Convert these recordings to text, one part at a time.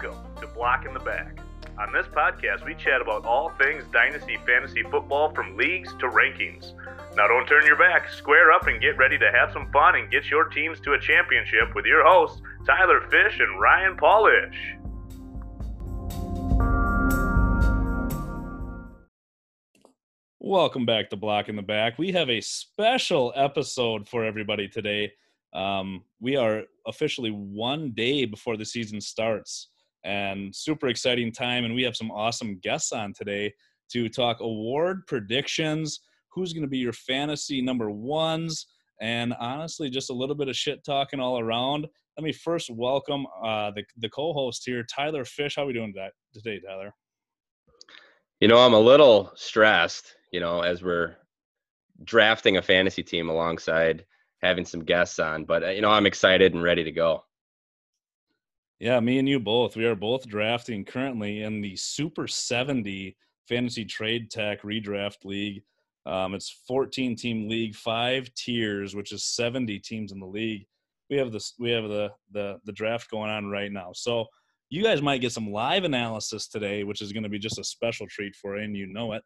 Welcome to Block in the Back. On this podcast, we chat about all things Dynasty Fantasy Football from leagues to rankings. Now, don't turn your back, square up, and get ready to have some fun and get your teams to a championship with your hosts, Tyler Fish and Ryan Paulish. Welcome back to Block in the Back. We have a special episode for everybody today. Um, we are officially one day before the season starts, and super exciting time. And we have some awesome guests on today to talk award predictions, who's going to be your fantasy number ones, and honestly, just a little bit of shit talking all around. Let me first welcome uh, the the co-host here, Tyler Fish. How are we doing today, Tyler? You know, I'm a little stressed. You know, as we're drafting a fantasy team alongside having some guests on. But uh, you know, I'm excited and ready to go. Yeah, me and you both. We are both drafting currently in the Super 70 Fantasy Trade Tech Redraft League. Um, it's 14 team league, five tiers, which is 70 teams in the league. We have this. We have the the the draft going on right now. So you guys might get some live analysis today, which is going to be just a special treat for you, and you know it.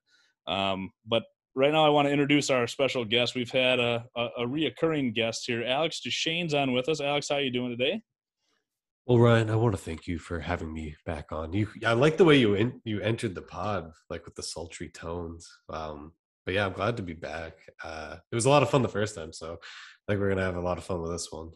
Um, but right now I want to introduce our special guest. We've had a, a, a reoccurring guest here. Alex Deshane's on with us. Alex, how are you doing today? Well, Ryan, I want to thank you for having me back on. You, I like the way you in, you entered the pod, like with the sultry tones. Um, but yeah, I'm glad to be back. Uh, it was a lot of fun the first time, so I think we're gonna have a lot of fun with this one.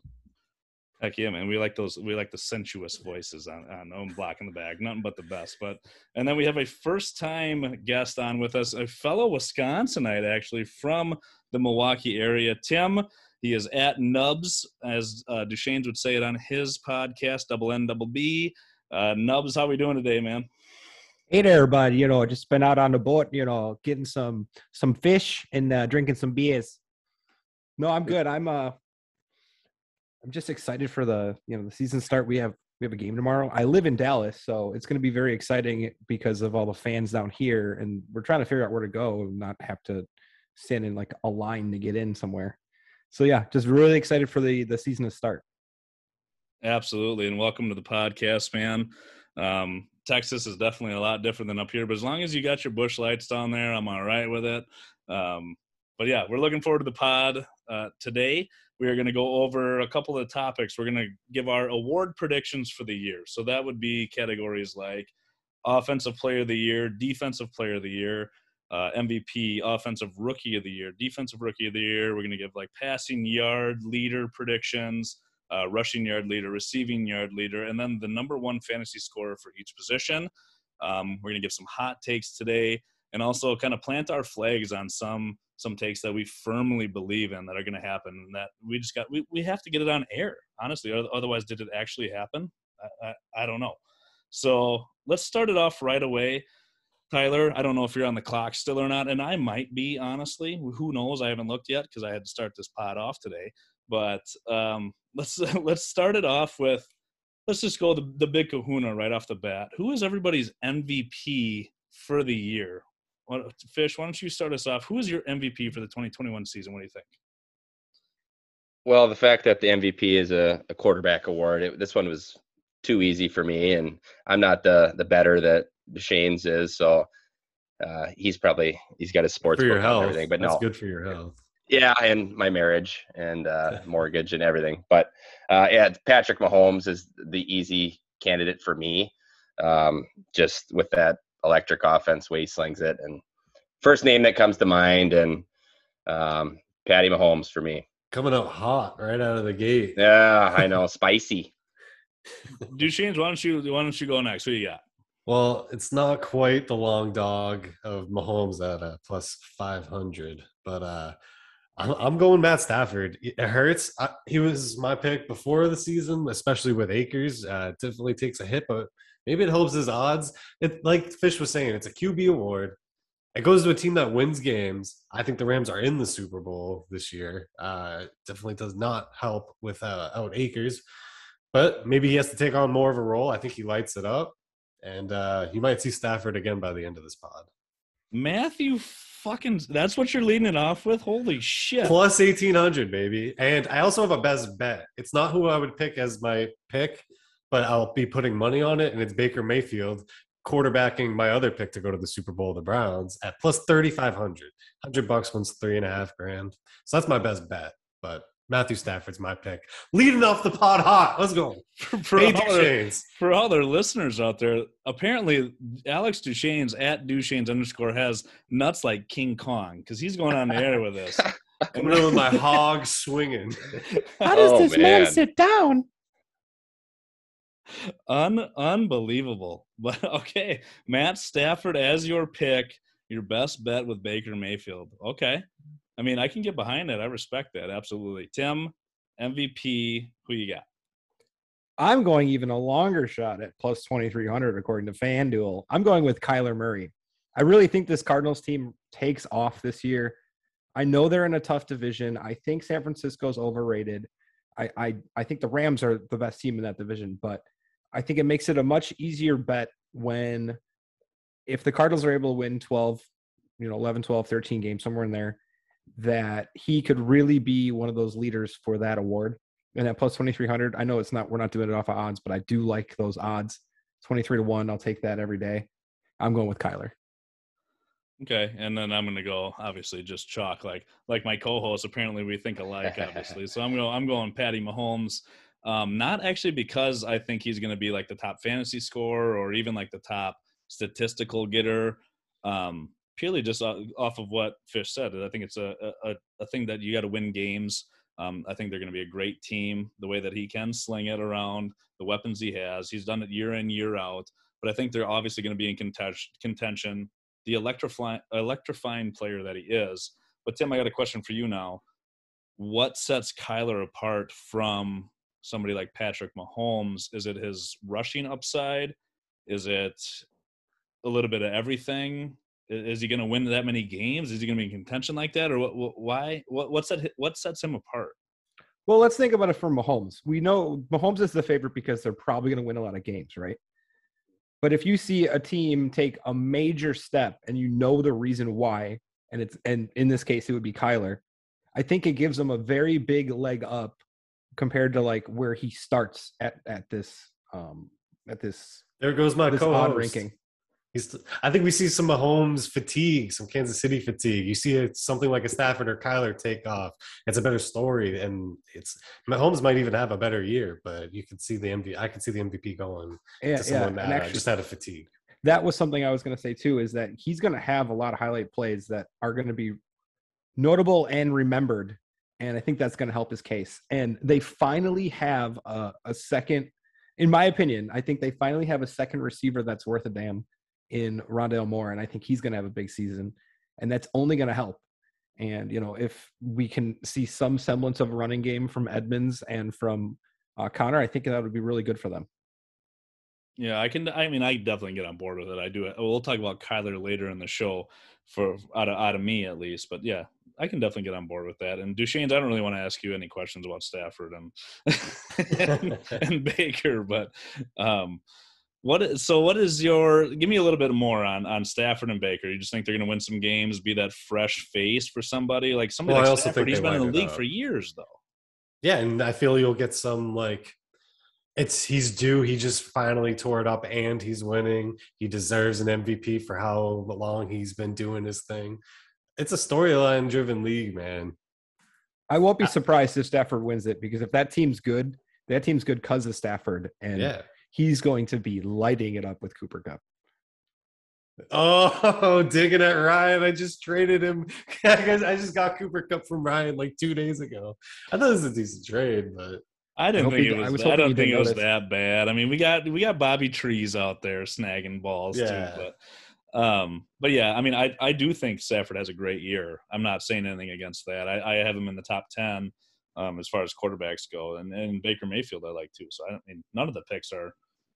Heck yeah, man. We like those. We like the sensuous voices on, on Own Block in the Back. Nothing but the best. But and then we have a first time guest on with us, a fellow Wisconsinite actually from the Milwaukee area. Tim, he is at Nubs, as uh, Duchesne's would say it on his podcast, Double N Double B. Uh, Nubs, how we doing today, man? Hey there, everybody. You know, just been out on the boat. You know, getting some some fish and uh, drinking some beers. No, I'm good. I'm uh I'm just excited for the you know the season start. We have we have a game tomorrow. I live in Dallas, so it's going to be very exciting because of all the fans down here, and we're trying to figure out where to go and not have to stand in like a line to get in somewhere. So yeah, just really excited for the the season to start. Absolutely, and welcome to the podcast, man. Um, Texas is definitely a lot different than up here, but as long as you got your Busch Lights down there, I'm all right with it. Um, but yeah, we're looking forward to the pod uh, today we are going to go over a couple of topics. We're going to give our award predictions for the year. So that would be categories like offensive player of the year, defensive player of the year, uh, MVP, offensive rookie of the year, defensive rookie of the year. We're going to give like passing yard leader predictions, uh, rushing yard leader, receiving yard leader, and then the number one fantasy scorer for each position. Um, we're going to give some hot takes today and also kind of plant our flags on some some takes that we firmly believe in that are going to happen and that we just got we, we have to get it on air honestly otherwise did it actually happen I, I, I don't know so let's start it off right away tyler i don't know if you're on the clock still or not and i might be honestly who knows i haven't looked yet because i had to start this pod off today but um, let's let's start it off with let's just go the, the big kahuna right off the bat who is everybody's mvp for the year what, Fish, why don't you start us off? Who is your MVP for the 2021 season? What do you think? Well, the fact that the MVP is a, a quarterback award, it, this one was too easy for me, and I'm not the the better that Deshane's is, so uh, he's probably he's got his sports for your health. and everything. But That's no, good for your health. Yeah, and my marriage and uh, mortgage and everything. But uh, yeah, Patrick Mahomes is the easy candidate for me. Um, just with that electric offense, way he slings it, and first name that comes to mind, and um, Patty Mahomes for me. Coming out hot right out of the gate. Yeah, I know, spicy. Duchesne, why don't you why don't you go next? Who you got? Well, it's not quite the long dog of Mahomes at plus five hundred, but uh, I'm, going Matt Stafford. It hurts. I, he was my pick before the season, especially with Akers. Uh, definitely takes a hit, but Maybe it helps his odds. It, like Fish was saying, it's a QB award. It goes to a team that wins games. I think the Rams are in the Super Bowl this year. Uh, definitely does not help without Akers, but maybe he has to take on more of a role. I think he lights it up, and uh, you might see Stafford again by the end of this pod. Matthew fucking that's what you're leading it off with holy shit plus 1800 baby and i also have a best bet it's not who i would pick as my pick but I'll be putting money on it, and it's Baker Mayfield quarterbacking my other pick to go to the Super Bowl, the Browns, at plus 3,500. 100 bucks wins three and a half grand. So that's my best bet. But Matthew Stafford's my pick. Leading off the pod hot. Let's go. For, for Hey, all their, for all their listeners out there, apparently Alex Duchesne's at Duchesne's underscore has nuts like King Kong because he's going on the air with I'm going with my hog swinging. How does Oh, this man. man. sit down? Un- unbelievable. But okay, Matt Stafford as your pick, your best bet with Baker Mayfield. Okay. I mean, I can get behind that. I respect that. Absolutely. Tim, MVP, who you got? I'm going even a longer shot at plus 2,300 according to FanDuel. I'm going with Kyler Murray. I really think this Cardinals team takes off this year. I know they're in a tough division. I think San Francisco's overrated. I, I, I think the Rams are the best team in that division, but I think it makes it a much easier bet when if the Cardinals are able to win 12, you know, 11, 12, 13 games, somewhere in there, that he could really be one of those leaders for that award and at plus 2300 i know it's not we're not doing it off of odds but i do like those odds 23 to 1 i'll take that every day i'm going with kyler Okay, and then I'm gonna go obviously just chalk like like my co-host. Apparently, we think alike, obviously. so I'm going I'm going Patty Mahomes. Um, not actually because I think he's gonna be like the top fantasy scorer or even like the top statistical getter. Um, purely just off of what Fish said. I think it's a a, a thing that you got to win games. Um, I think they're going to be a great team. The way that he can sling it around, the weapons he has, he's done it year in year out. But I think they're obviously going to be in contention. the electrifying player that he is. But Tim, I got a question for you now. What sets Kyler apart from somebody like Patrick Mahomes? Is it his rushing upside? Is it a little bit of everything? I- Is he going to win that many games? Is he going to be in contention like that, or what? what why? What? What's that? What sets him apart? well let's think about it for mahomes we know mahomes is the favorite because they're probably going to win a lot of games right but if you see a team take a major step and you know the reason why and it's and in this case it would be kyler i think it gives them a very big leg up compared to like where he starts at at this um at this There goes my this co-host. odd ranking He's, I think we see some Mahomes fatigue, some Kansas City fatigue. You see it, something like a Stafford or Kyler take off. It's a better story, and it's Mahomes might even have a better year. But you can see the MVP. I can see the MVP going yeah, to someone and that actually, just had a fatigue. that was something I was going to say too. Is that he's going to have a lot of highlight plays that are going to be notable and remembered, and I think that's going to help his case. And they finally have a, a second, in my opinion, I think they finally have a second receiver that's worth a damn in Rondale Moore, and I think he's going to have a big season, and that's only going to help. And you know, if we can see some semblance of a running game from Edmonds and from uh, Conner, I think that would be really good for them. Yeah, I can. I mean, I definitely get on board with it. I do. We'll talk about Kyler later in the show, for out of out of me at least. But yeah, I can definitely get on board with that. And Duchesne's, I don't really want to ask you any questions about Stafford and and, and Baker, but um, what? Is, so what is your? Give me a little bit more on on Stafford and Baker. You just think they're going to win some games, be that fresh face for somebody like somebody Well, I also Stafford. think He's they been in the league up. for years, though. Yeah, and I feel you'll get some like it's he's due. He just finally tore it up, and he's winning. He deserves an MVP for how long he's been doing his thing. It's a storyline driven league, man. I won't be I- surprised if Stafford wins it because if that team's good, that team's good because of Stafford, and yeah. He's going to be lighting it up with Cooper Kupp. Oh, digging at Ryan. I just traded him. I just got Cooper Kupp from Ryan like two days ago. I thought it was a decent trade, but I didn't hope think it d- I was. was I, don't think it was notice. that bad. I mean, we got we got Bobby Trees out there snagging balls Yeah. too. But um, but yeah, I mean, I I do think Stafford has a great year. I'm not saying anything against that. I, I have him in the top ten um, as far as quarterbacks go, and and Baker Mayfield I like too. So I don't I mean none of the picks are.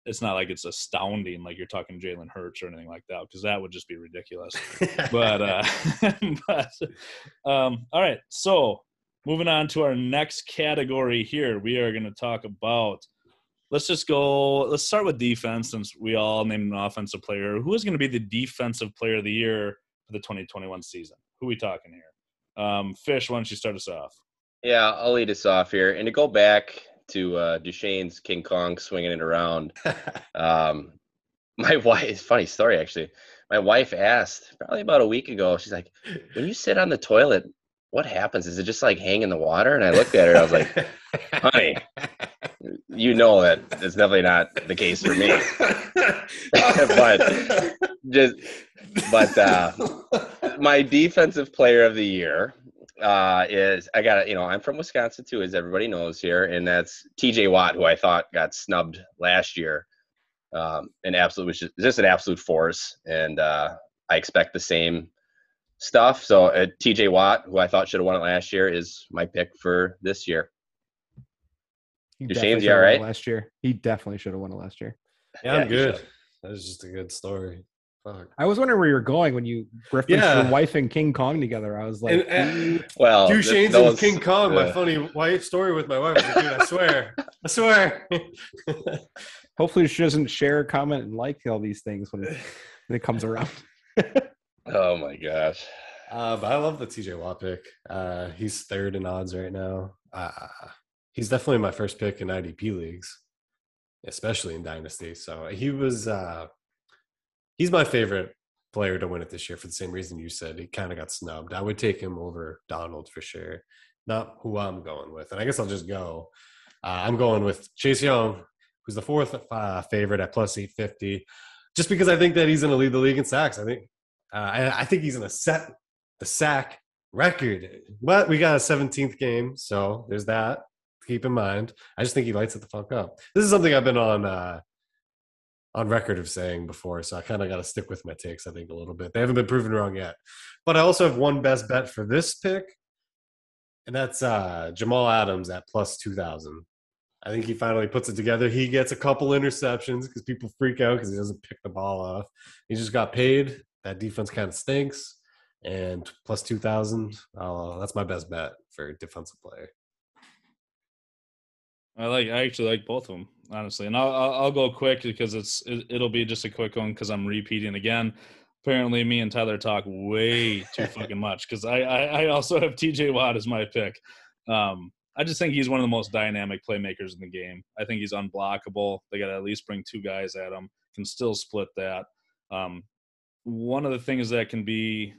It's not like it's astounding, like you're talking Jalen Hurts or anything like that, because that would just be ridiculous. But uh but um all right so moving on to our next category here we are going to talk about let's just go let's start with defense since we all named an offensive player. Who is going to be the defensive player of the year for the 2021 season? Who we talking here? Um fish why don't you start us off? Yeah, I'll lead us off here. And to go back to uh, Duchesne's King Kong swinging it around. Um, my wife, it's a funny story actually. My wife asked probably about a week ago. She's like, "When you sit on the toilet, what happens? Is it just like hang in the water?" And I looked at her. I was like, "Honey, you know that it's definitely not the case for me." but just, but uh, my defensive player of the year uh, is I got you know I'm from Wisconsin too, as everybody knows here, and that's T.J. Watt, who I thought got snubbed last year. Um, an absolute was just, just an absolute force, and uh, I expect the same stuff. So uh, T.J. Watt, who I thought should have won it last year, is my pick for this year. He Duchesne's, definitely you should've won alright? last year. He definitely should have won it last year. Yeah, I'm Yeah, good. That was just a good story. Fuck. I was wondering where you were going when you referenced Yeah. your wife and King Kong together. I was like, And, uh, Well, th- Duchesne's and King Kong, my uh, funny wife story with my wife. I like, Dude, I swear, I swear. hopefully she doesn't share, comment, and like all these things when it, when it comes around. Oh my gosh. Uh, but I love the TJ Watt pick. Uh, he's third in odds right now. Uh, he's definitely my first pick in IDP leagues, especially in Dynasty. So he was, uh, he's my favorite player to win it this year for the same reason you said. He kind of got snubbed. I would take him over Donald for sure. Not who I'm going with. And I guess I'll just go. Uh, I'm going with Chase Young, who's the fourth uh, favorite at plus 850, just because I think that he's going to lead the league in sacks. I think uh, I, I think he's going to set the sack record. But we got a 17th game, so there's that. to Keep in mind. I just think he lights it the fuck up. This is something I've been on uh, on record of saying before, so I kind of got to stick with my takes. I think a little bit. They haven't been proven wrong yet. But I also have one best bet for this pick, and that's uh, Jamal Adams at plus 2,000. I think he finally puts it together. He gets a couple interceptions because people freak out because he doesn't pick the ball off. He just got paid. That defense kind of stinks. And plus 2,000, uh, that's my best bet for defensive player. I like. I actually like both of them, honestly. And I'll I'll, go quick because it's it, it'll be just a quick one because I'm repeating again. Apparently, me and Tyler talk way too fucking much because I, I I also have T.J. Watt as my pick. Um, I just think he's one of the most dynamic playmakers in the game. I think he's unblockable. They got to at least bring two guys at him. Can still split that. Um, one of the things that can be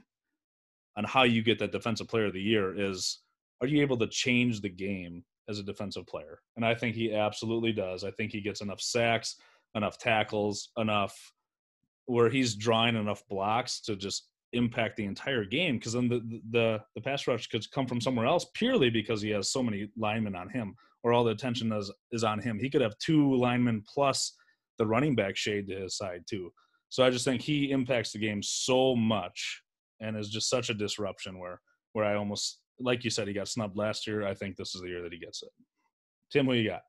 on how you get that defensive player of the year is are you able to change the game as a defensive player? And I think he absolutely does. I think he gets enough sacks, enough tackles, enough where he's drawing enough blocks to just impact the entire game because then the, the the pass rush could come from somewhere else purely because he has so many linemen on him or all the attention is is on him. He could have two linemen plus the running back shade to his side too. So I just think he impacts the game so much and is just such a disruption where where I almost like you said he got snubbed last year. I think this is the year that he gets it. Tim, what you got?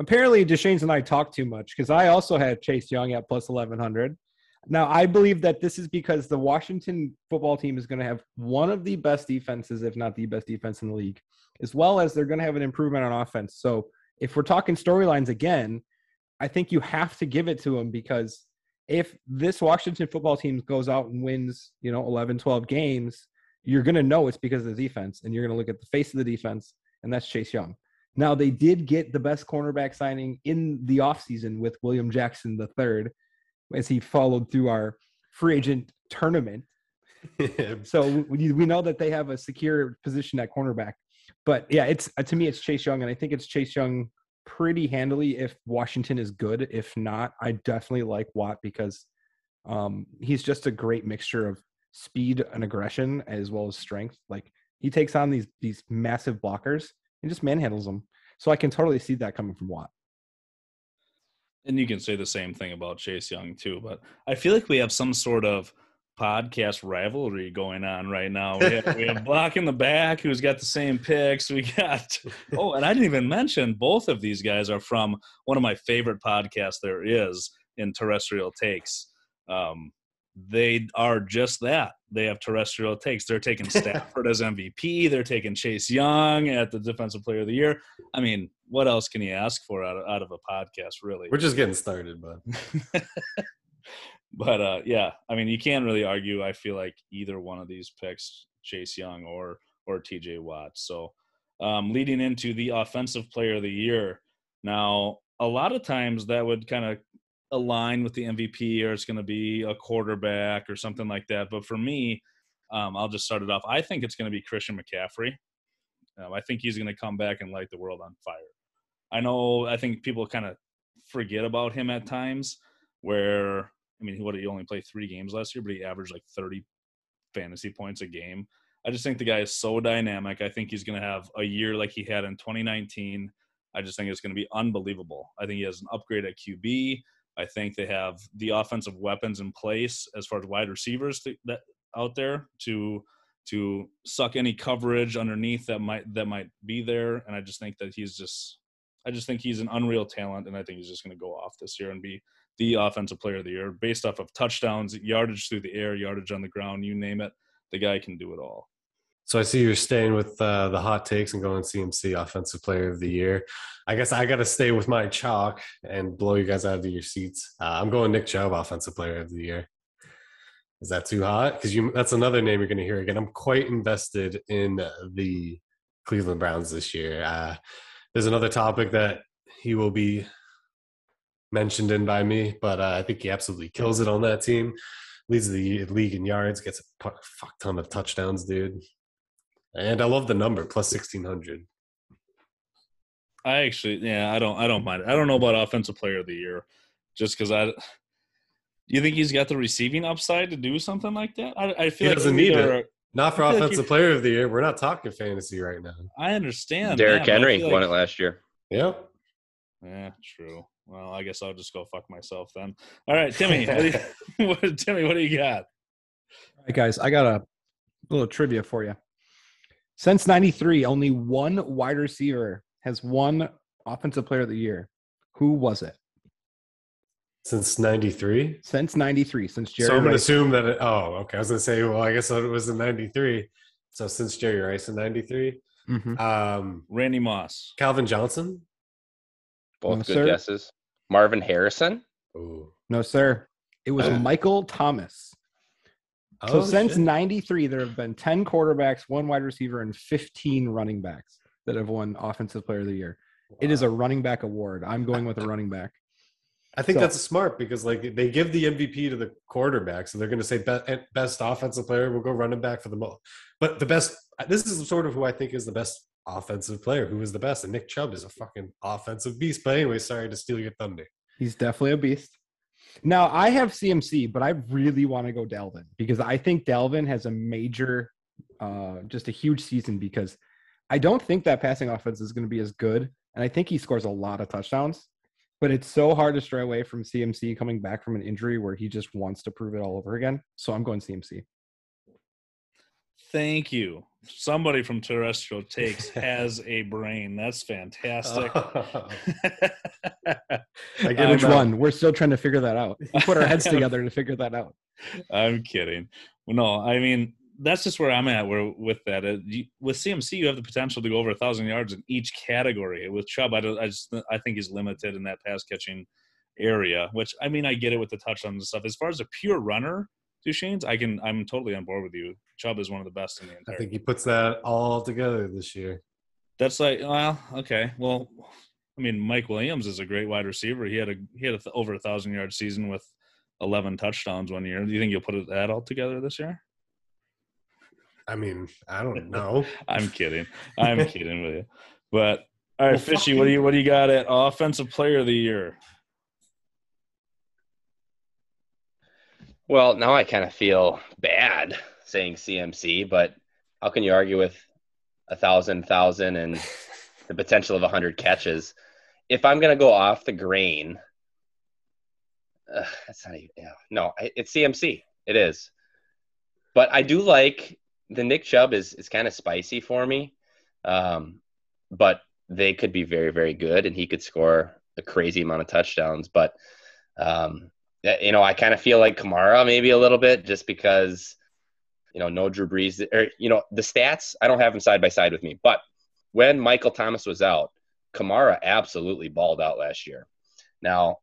Apparently, Deshanes and I talk too much because I also had Chase Young at plus 1100. Now, I believe that this is because the Washington football team is going to have one of the best defenses, if not the best defense in the league, as well as they're going to have an improvement on offense. So, if we're talking storylines again, I think you have to give it to them because if this Washington football team goes out and wins, you know, 11, 12 games, you're going to know it's because of the defense and you're going to look at the face of the defense, and that's Chase Young. Now, they did get the best cornerback signing in the offseason with William Jackson III as he followed through our free agent tournament. So we, we know that they have a secure position at cornerback. But yeah, it's uh, to me it's Chase Young, and I think it's Chase Young pretty handily if Washington is good. If not, I definitely like Watt because um, he's just a great mixture of speed and aggression as well as strength. Like he takes on these these massive blockers and just manhandles them. So I can totally see that coming from Watt. And you can say the same thing about Chase Young too, but I feel like we have some sort of podcast rivalry going on right now. We have, we have Block in the back who's got the same picks. We got oh, and I didn't even mention both of these guys are from one of my favorite podcasts there is in terrestrial takes. Um, they are just that. They have terrestrial takes. They're taking Stafford as MVP. They're taking Chase Young at the Defensive Player of the Year. I mean, what else can you ask for out of, out of a podcast, really? We're just getting started, bud. but uh, yeah, I mean, you can't really argue. I feel like either one of these picks, Chase Young or or T.J. Watt. So um, leading into the offensive player of the year. Now, a lot of times that would kind of align with the MVP or it's going to be a quarterback or something like that. But for me, um, I'll just start it off. I think it's going to be Christian McCaffrey. Um, I think he's going to come back and light the world on fire. I know. I think people kind of forget about him at times. Where I mean, what he only played three games last year, but he averaged like 30 fantasy points a game. I just think the guy is so dynamic. I think he's going to have a year like he had in 2019. I just think it's going to be unbelievable. I think he has an upgrade at QB. I think they have the offensive weapons in place as far as wide receivers that out there to to suck any coverage underneath that might that might be there. And I just think that he's just I just think he's an unreal talent, and I think he's just going to go off this year and be the offensive player of the year based off of touchdowns, yardage through the air, yardage on the ground, you name it. The guy can do it all. So I see you're staying with uh, the hot takes and going CMC Offensive Player of the Year. I guess I got to stay with my chalk and blow you guys out of your seats. Uh, I'm going Nick Chubb Offensive Player of the Year. Is that too hot? Because you that's another name you're going to hear again. I'm quite invested in the Cleveland Browns this year. Uh, there's another topic that he will be mentioned in by me, but uh, I think he absolutely kills it on that team. Leads the league in yards, gets a fuck ton of touchdowns, dude. And I love the number plus sixteen hundred. I actually, yeah, I don't, I don't mind. I don't know about offensive player of the year, just because I. Do you think he's got the receiving upside to do something like that? I, I feel he like doesn't need either, it. Not for offensive like player of the year. We're not talking fantasy right now. I understand. Derrick man, Henry like, won it last year. Yep. Yeah, true. Well, I guess I'll just go fuck myself then. All right, Timmy. what do you, what, Timmy, what do you got? All right, guys, I got a little trivia for you. Since '93, only one wide receiver has won Offensive Player of the Year. Who was it? Since '93. Since '93. Since Jerry. So I'm going to assume that. It, oh, okay. I was going to say. Well, I guess it was in '93. So since Jerry Rice in '93. Mhm. Um, Randy Moss. Calvin Johnson. Both No, good sir. guesses. Marvin Harrison. Ooh. No, sir. It was Michael Thomas. Oh, so Oh, since shit. '93, there have been 10 quarterbacks, one wide receiver, and 15 running backs that have won Offensive Player of the Year. It is a running back award. I'm going with a running back. I think So- that's smart because like they give the MVP to the quarterback, so they're going to say be- eh, best offensive player. We'll go running back for the most. But the best. This is sort of who I think is the best offensive player. Who is the best? And Nick Chubb is a fucking offensive beast. But anyway, sorry to steal your thunder. He's definitely a beast. Now I have CMC, but I really want to go Dalvin because I think Dalvin has a major, uh, just a huge season because I don't think that passing offense is going to be as good, and I think he scores a lot of touchdowns. But it's so hard to stray away from CMC coming back from an injury where he just wants to prove it all over again. So I'm going CMC. Thank you. Somebody from Terrestrial Takes has a brain. That's fantastic. I get Which one? We're still trying to figure that out. We put our heads together to figure that out. I'm kidding. No, I mean that's just where I'm at. Where with that, uh, you, with CMC, you have the potential to go over a thousand yards in each category. With Chubb, I, don't, I just I think he's limited in that pass catching area. Which I mean, I get it with the touchdowns and stuff. As far as a pure runner, Duchesne's, I can I'm totally on board with you. Chubb is one of the best in the entire. I think he puts that all together this year. That's like well, okay, well, I mean, Mike Williams is a great wide receiver. He had a he had a th- over a thousand yard season with eleven touchdowns one year. Do you think you'll put that all together this year? I mean, I don't know. I'm kidding. I'm kidding with you. But all right, Fishy, what do you what do you got at offensive player of the year? Well, now I kind of feel bad saying CMC, but how can you argue with a thousand, thousand, and the potential of a hundred catches? If I'm going to go off the grain, uh, that's not even. Yeah, no, it's CMC. It is, but I do like the Nick Chubb is is kind of spicy for me, um, but they could be very, very good, and he could score a crazy amount of touchdowns, but. Um, you know, I kind of feel like Kamara maybe a little bit just because, you know, no Drew Brees or you know the stats. I don't have them side by side with me, but when Michael Thomas was out, Kamara absolutely balled out last year. Now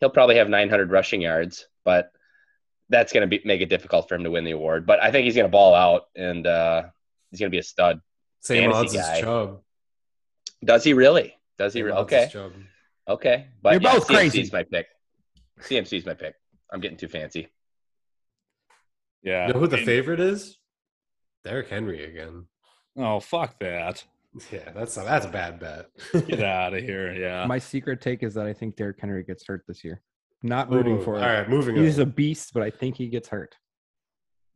he'll probably have 900 rushing yards, but that's going to be make it difficult for him to win the award. But I think he's going to ball out and uh, he's going to be a stud. Same Fantasy odds guy. as Chubb. Does he really? Does he? He Re- loves his okay. Okay. But You're yeah, both crazy. CMC's my pick. CMC's my pick. I'm getting too fancy. Yeah. You know who the mean- favorite is? Derrick Henry again. Oh fuck that! Yeah, that's a, that's a bad bet. Get out of here. Yeah. My secret take is that I think Derrick Henry gets hurt this year. Not rooting Ooh, for All him. right, moving He's on. a beast, but I think he gets hurt.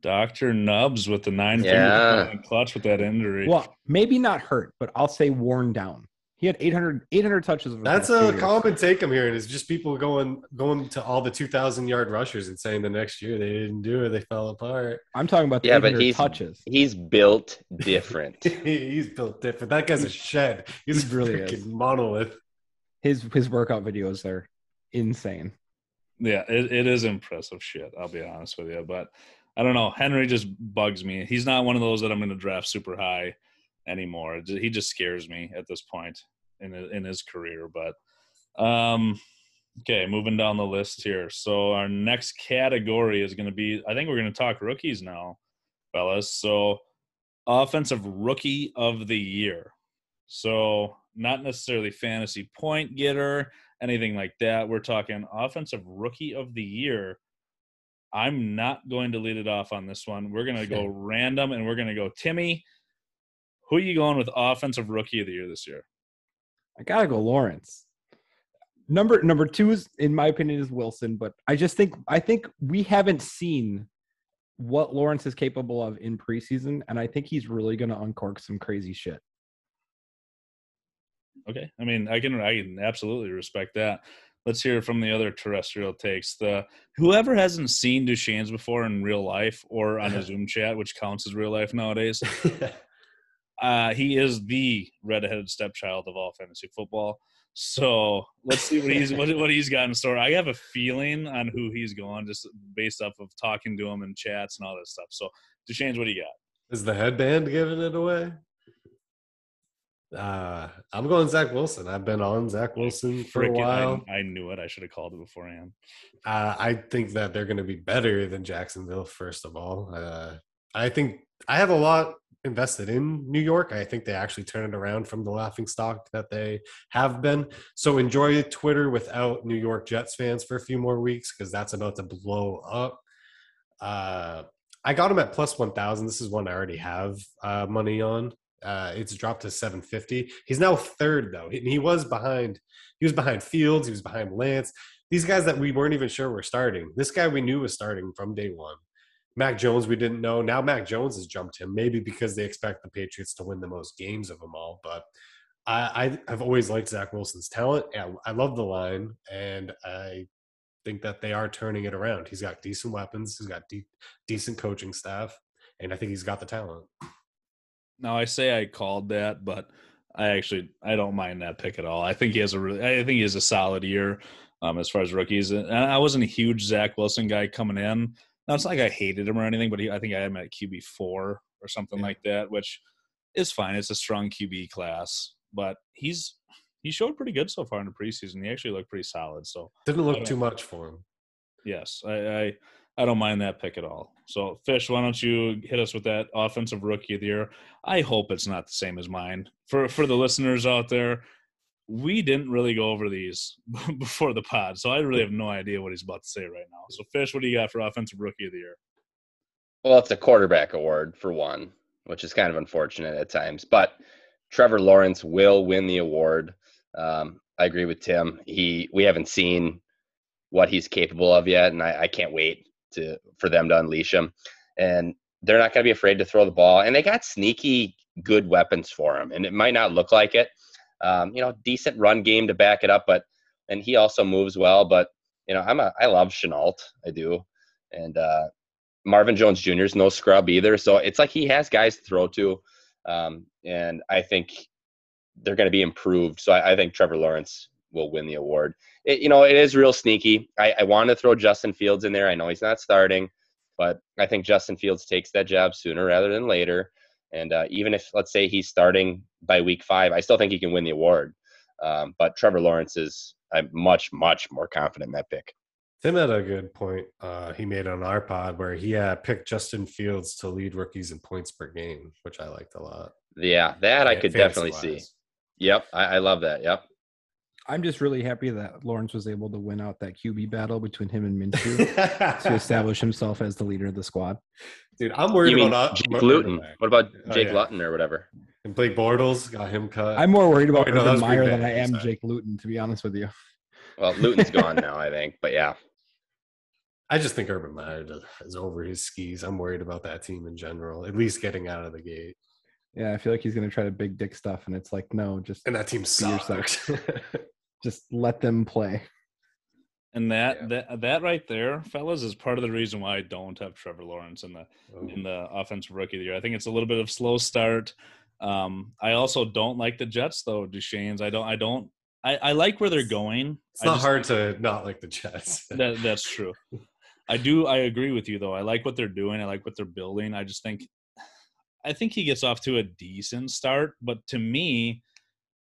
Doctor Nubs with the nine Yeah. finger clutch with that injury. Well, maybe not hurt, but I'll say worn down. He had 800, 800 touches. over That's a years. common take I'm hearing is just people going going to all the 2,000 yard rushers and saying the next year they didn't do it, they fell apart. I'm talking about the Yeah, but he's- touches. He's built different. He's built different. That guy's a shed. He's He really a freaking is. monolith. His his workout videos are insane. Yeah, it, it is impressive shit. I'll be honest with you, but I don't know. Henry just bugs me. He's not one of those that I'm going to draft super high anymore. He just scares me at this point in his, in his career. But um, okay, moving down the list here. So our next category is going to be. I think we're going to talk rookies now, fellas. So offensive rookie of the year. So not necessarily fantasy point getter anything like that. We're talking offensive rookie of the year. I'm not going to lead it off on this one. We're going to go random and we're going to go Timmy. Who are you going with offensive rookie of the year this year? I gotta go Lawrence. Number number two is, in my opinion, is Wilson. But I just think I think we haven't seen what Lawrence is capable of in preseason, and I think he's really going to uncork some crazy shit. Okay. I mean, I can I can absolutely respect that. Let's hear from the other terrestrial takes. The whoever hasn't seen Duchesne's before in real life or on a Zoom chat, which counts as real life nowadays, uh, he is the redheaded stepchild of all fantasy football. So let's see what he's what, what he's got in store. I have a feeling on who he's going just based off of talking to him in chats and all that stuff. So Duchesne's, what do you got? Is the headband giving it away? Uh, I'm going Zach Wilson. I've been on Zach Wilson for a Frickin- while. I, I knew it. I should have called it beforehand. Uh, I think that they're going to be better than Jacksonville. First of all, uh, I think I have a lot invested in New York. I think they actually turn it around from the laughing stock that they have been. So enjoy Twitter without New York Jets fans for a few more weeks because that's about to blow up. Uh, I got him at plus one thousand. This is one I already have uh, money on. Uh, it's dropped to 750. He's now third though. He, he was behind. He was behind Fields. He was behind Lance. These guys that we weren't even sure were starting. This guy we knew was starting from day one. Mac Jones we didn't know. Now Mac Jones has jumped him. Maybe because they expect the Patriots to win the most games of them all. But I, I have always liked Zach Wilson's talent. I love the line, and I think that they are turning it around. He's got decent weapons. He's got de- decent coaching staff, and I think he's got the talent. Now I say I called that, but I actually I don't mind that pick at all. I think he has a really I think he has a solid year um, as far as rookies. And I wasn't a huge Zach Wilson guy coming in. Now it's not like I hated him or anything, but he, I think I had him at QB four or something Yeah. like that, which is fine. It's a strong QB class, but he's he showed pretty good so far in the preseason. He actually looked pretty solid. So Didn't look too much for him. yes, I, I I don't mind that pick at all. So Fish, why don't you hit us with that offensive rookie of the year? I hope it's not the same as mine. For for the listeners out there, we didn't really go over these before the pod, so I really have no idea what he's about to say right now. So Fish, what do you got for offensive rookie of the year? Well, it's a quarterback award for one, which is kind of unfortunate at times. But Trevor Lawrence will win the award. Um, I agree with Tim. He we haven't seen what he's capable of yet, and I, I can't wait to for them to unleash him. And they're not going to be afraid to throw the ball, and they got sneaky good weapons for him. And it might not look like it, um, you know, decent run game to back it up, but and he also moves well. But you know, I'm a I love Shenault, I do, and uh, Marvin Jones Jr. is no scrub either. So it's like he has guys to throw to. Um, and I think they're going to be improved. So I, I, think Trevor Lawrence will win the award. It, you know, it is real sneaky. I, I want to throw Justin Fields in there. I know he's not starting, but I think Justin Fields takes that job sooner rather than later. And uh, even if, let's say, he's starting by week five, I still think he can win the award. Um, but Trevor Lawrence is, I'm much, much more confident in that pick. Tim had a good point uh, he made on our pod where he uh, picked Justin Fields to lead rookies in points per game, which I liked a lot. Yeah, that I Yeah, could definitely see. Yep, I, I love that. Yep. I'm just really happy that Lawrence was able to win out that QB battle between him and Minshew to establish himself as the leader of the squad. Dude, I'm worried You about Jake Mar- Luton? What about Oh, Jake yeah. Luton or whatever? And Blake Bortles got him cut. I'm more worried about wait, no, Urban Meyer than I am sorry. Jake Luton, to be honest with you. Well, Luton's gone now, I think. But yeah, I just think Urban Meyer is over his skis. I'm worried about that team in general, at least getting out of the gate. Yeah, I feel like he's gonna try to big dick stuff, and it's like, no, just And that team Be sucks. just let them play. And that Yeah. that that right there, fellas, is part of the reason why I don't have Trevor Lawrence in the Oh. in the offensive rookie of the year. I think it's a little bit of slow start. Um, I also don't like the Jets though, Duchesne's. I don't I don't I, I like where they're going. It's I not just- hard to not like the Jets. That that's true. I do I agree with you though. I like what they're doing. I like what they're building. I just think I think he gets off to a decent start, but to me,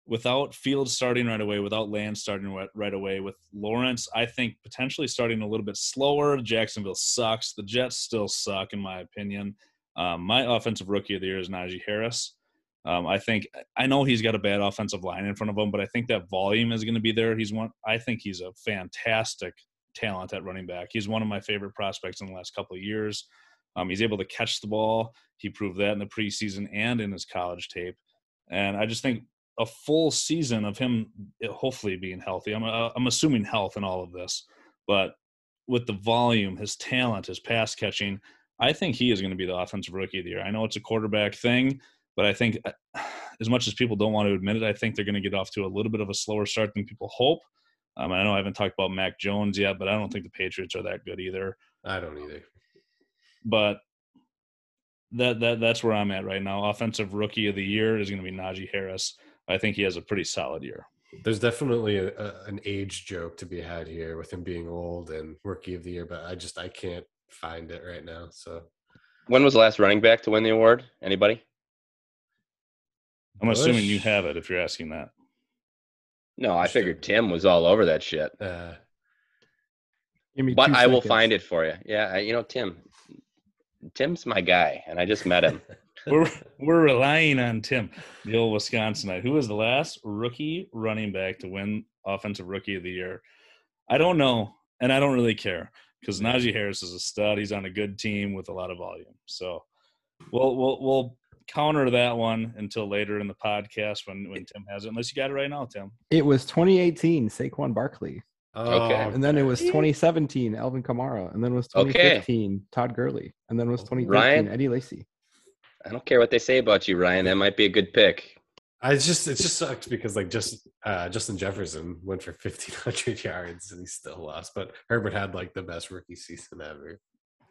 without Fields starting right away, without Lance starting right, away, with Lawrence, I think potentially starting a little bit slower. Jacksonville sucks. The Jets still suck, in my opinion. Um, my offensive rookie of the year is Najee Harris. Um, I think I know he's got a bad offensive line in front of him, but I think that volume is going to be there. He's one. I think he's a fantastic talent at running back. He's one of my favorite prospects in the last couple of years. Um, he's able to catch the ball. He proved that in the preseason and in his college tape. And I just think a full season of him eh, hopefully being healthy. I'm uh, I'm assuming health in all of this, but with the volume, his talent, his pass catching, I think he is going to be the offensive rookie of the year. I know it's a quarterback thing, but I think uh, as much as people don't want to admit it, I think they're going to get off to a little bit of a slower start than people hope. Um, I know I haven't talked about Mac Jones yet, but I don't think the Patriots are that good either. I don't either. But that that that's where I'm at right now. Offensive rookie of the year is going to be Najee Harris. I think he has a pretty solid year. There's definitely a, a, an age joke to be had here with him being old and rookie of the year, but I just I can't find it right now. So when was the last running back to win the award? Anybody? I'm assuming you have it if you're asking that. No, I figured. Tim was all over that shit. uh, But two I will find it for you. Yeah, I- you know Tim. Tim's my guy, and I just met him. We're we're relying on Tim, the old Wisconsinite, who was the last rookie running back to win offensive rookie of the year. I don't know, and I don't really care because Najee Harris is a stud. He's on a good team with a lot of volume. So we'll we'll we'll counter that one until later in the podcast when when Tim has it. Unless you got it right now, Tim. It was 2018, Saquon Barkley, Okay. and then it was 2017, Alvin Kamara, and then it was Okay. 2015, Todd Gurley, and then it was 2013, Ryan? Eddie Lacy. I don't care what they say about you, Ryan. That might be a good pick. I just it just sucks because like just uh, Justin Jefferson went for 1500 yards and he still lost, but Herbert had like the best rookie season ever.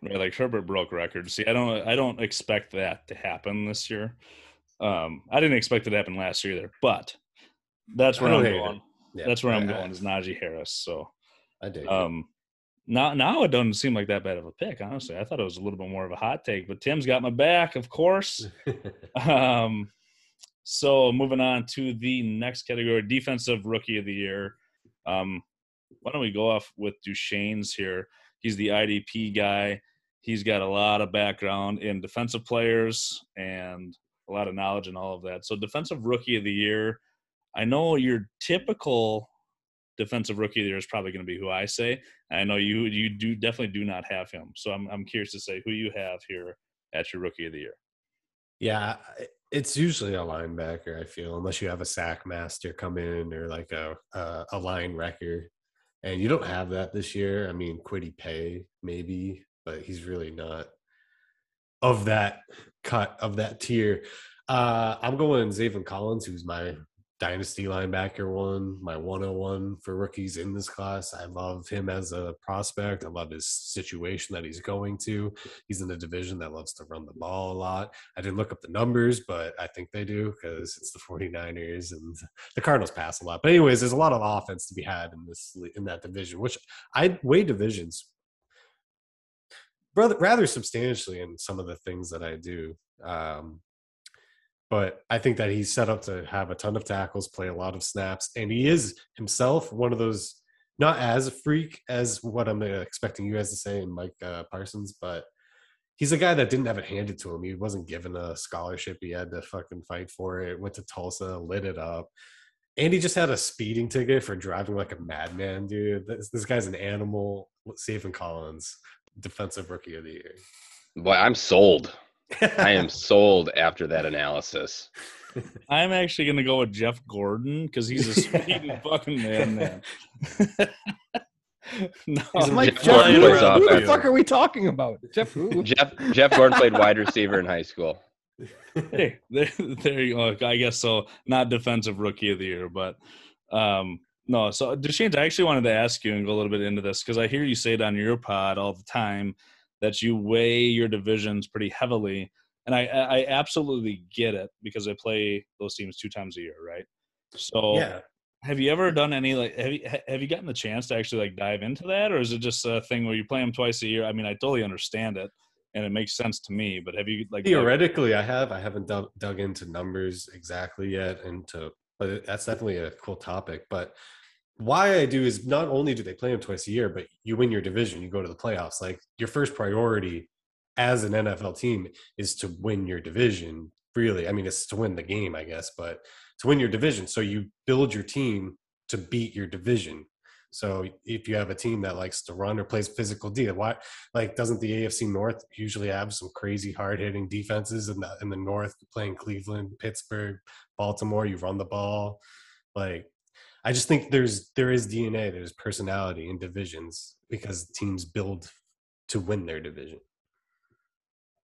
Right, like Herbert broke records. See, I don't I don't expect that to happen this year. Um, I didn't expect it to happen last year either, but that's where I'm going. Yeah, That's where I'm I- going is Najee Harris. So I did. um now now it doesn't seem like that bad of a pick, honestly. I thought it was a little bit more of a hot take, but Tim's got my back, of course. Um so moving on to the next category, defensive rookie of the year. Um why don't we go off with Duchesne's here? He's the IDP guy. He's got a lot of background in defensive players and a lot of knowledge and all of that. So defensive rookie of the year. I know your typical defensive rookie of the year is probably going to be who I say. I know you you do definitely do not have him. So I'm I'm curious to say who you have here at your rookie of the year. yeah, it's usually a linebacker. I feel unless you have a sack master come in or like a a, a line wrecker, and you don't have that this year. I mean, Kwity Paye maybe, but he's really not of that cut of that tier. Uh, I'm going Zaven Collins, who's my dynasty linebacker one, my 101 for rookies in this class. I love him as a prospect. I love his situation that he's going to. He's in a division that loves to run the ball a lot. I didn't look up the numbers, but I think they do because it's the 49ers and the Cardinals pass a lot. But anyways, there's a lot of offense to be had in this in that division, which I weigh divisions rather, substantially in some of the things that I do. Um, but I think that he's set up to have a ton of tackles, play a lot of snaps, and he is himself one of those not as a freak as what I'm expecting you guys to say and Mike uh, Parsons, but he's a guy that didn't have it handed to him. He wasn't given a scholarship. He had to fucking fight for it. Went to Tulsa, lit it up. And he just had a speeding ticket for driving like a madman, dude. This, this guy's an animal. Zaven Collins, defensive rookie of the year. Boy, I'm sold. I am sold after that analysis. I'm actually going to go with Jeff Gordon because he's a speeding fucking man. man. no, He's like Jeff Jeff, Gordon who, plays who the fuck are we talking about? Jeff who? Jeff Jeff Gordon played wide receiver in high school. hey, there, there you go. I guess so. Not defensive rookie of the year, but um, no. So, Deshanes, I actually wanted to ask you and go a little bit into this because I hear you say it on your pod all the time that you weigh your divisions pretty heavily, and I, I absolutely get it because I play those teams two times a year, right? So, yeah. have you ever done any like have you have you gotten the chance to actually like dive into that, or is it just a thing where you play them twice a year? I mean, I totally understand it. And it makes sense to me, but have you like Theoretically, I have. I haven't dug, dug into numbers exactly yet, and to but that's definitely a cool topic. But why I do is not only do they play them twice a year, but you win your division, you go to the playoffs. Like your first priority as an NFL team is to win your division. Really, I mean, it's to win the game, I guess, but to win your division. So you build your team to beat your division. So if you have a team that likes to run or plays physical D, why like doesn't the AFC North usually have some crazy hard hitting defenses in the in the North playing Cleveland, Pittsburgh, Baltimore, you run the ball. Like I just think there's there is DNA, there's personality in divisions because teams build to win their division.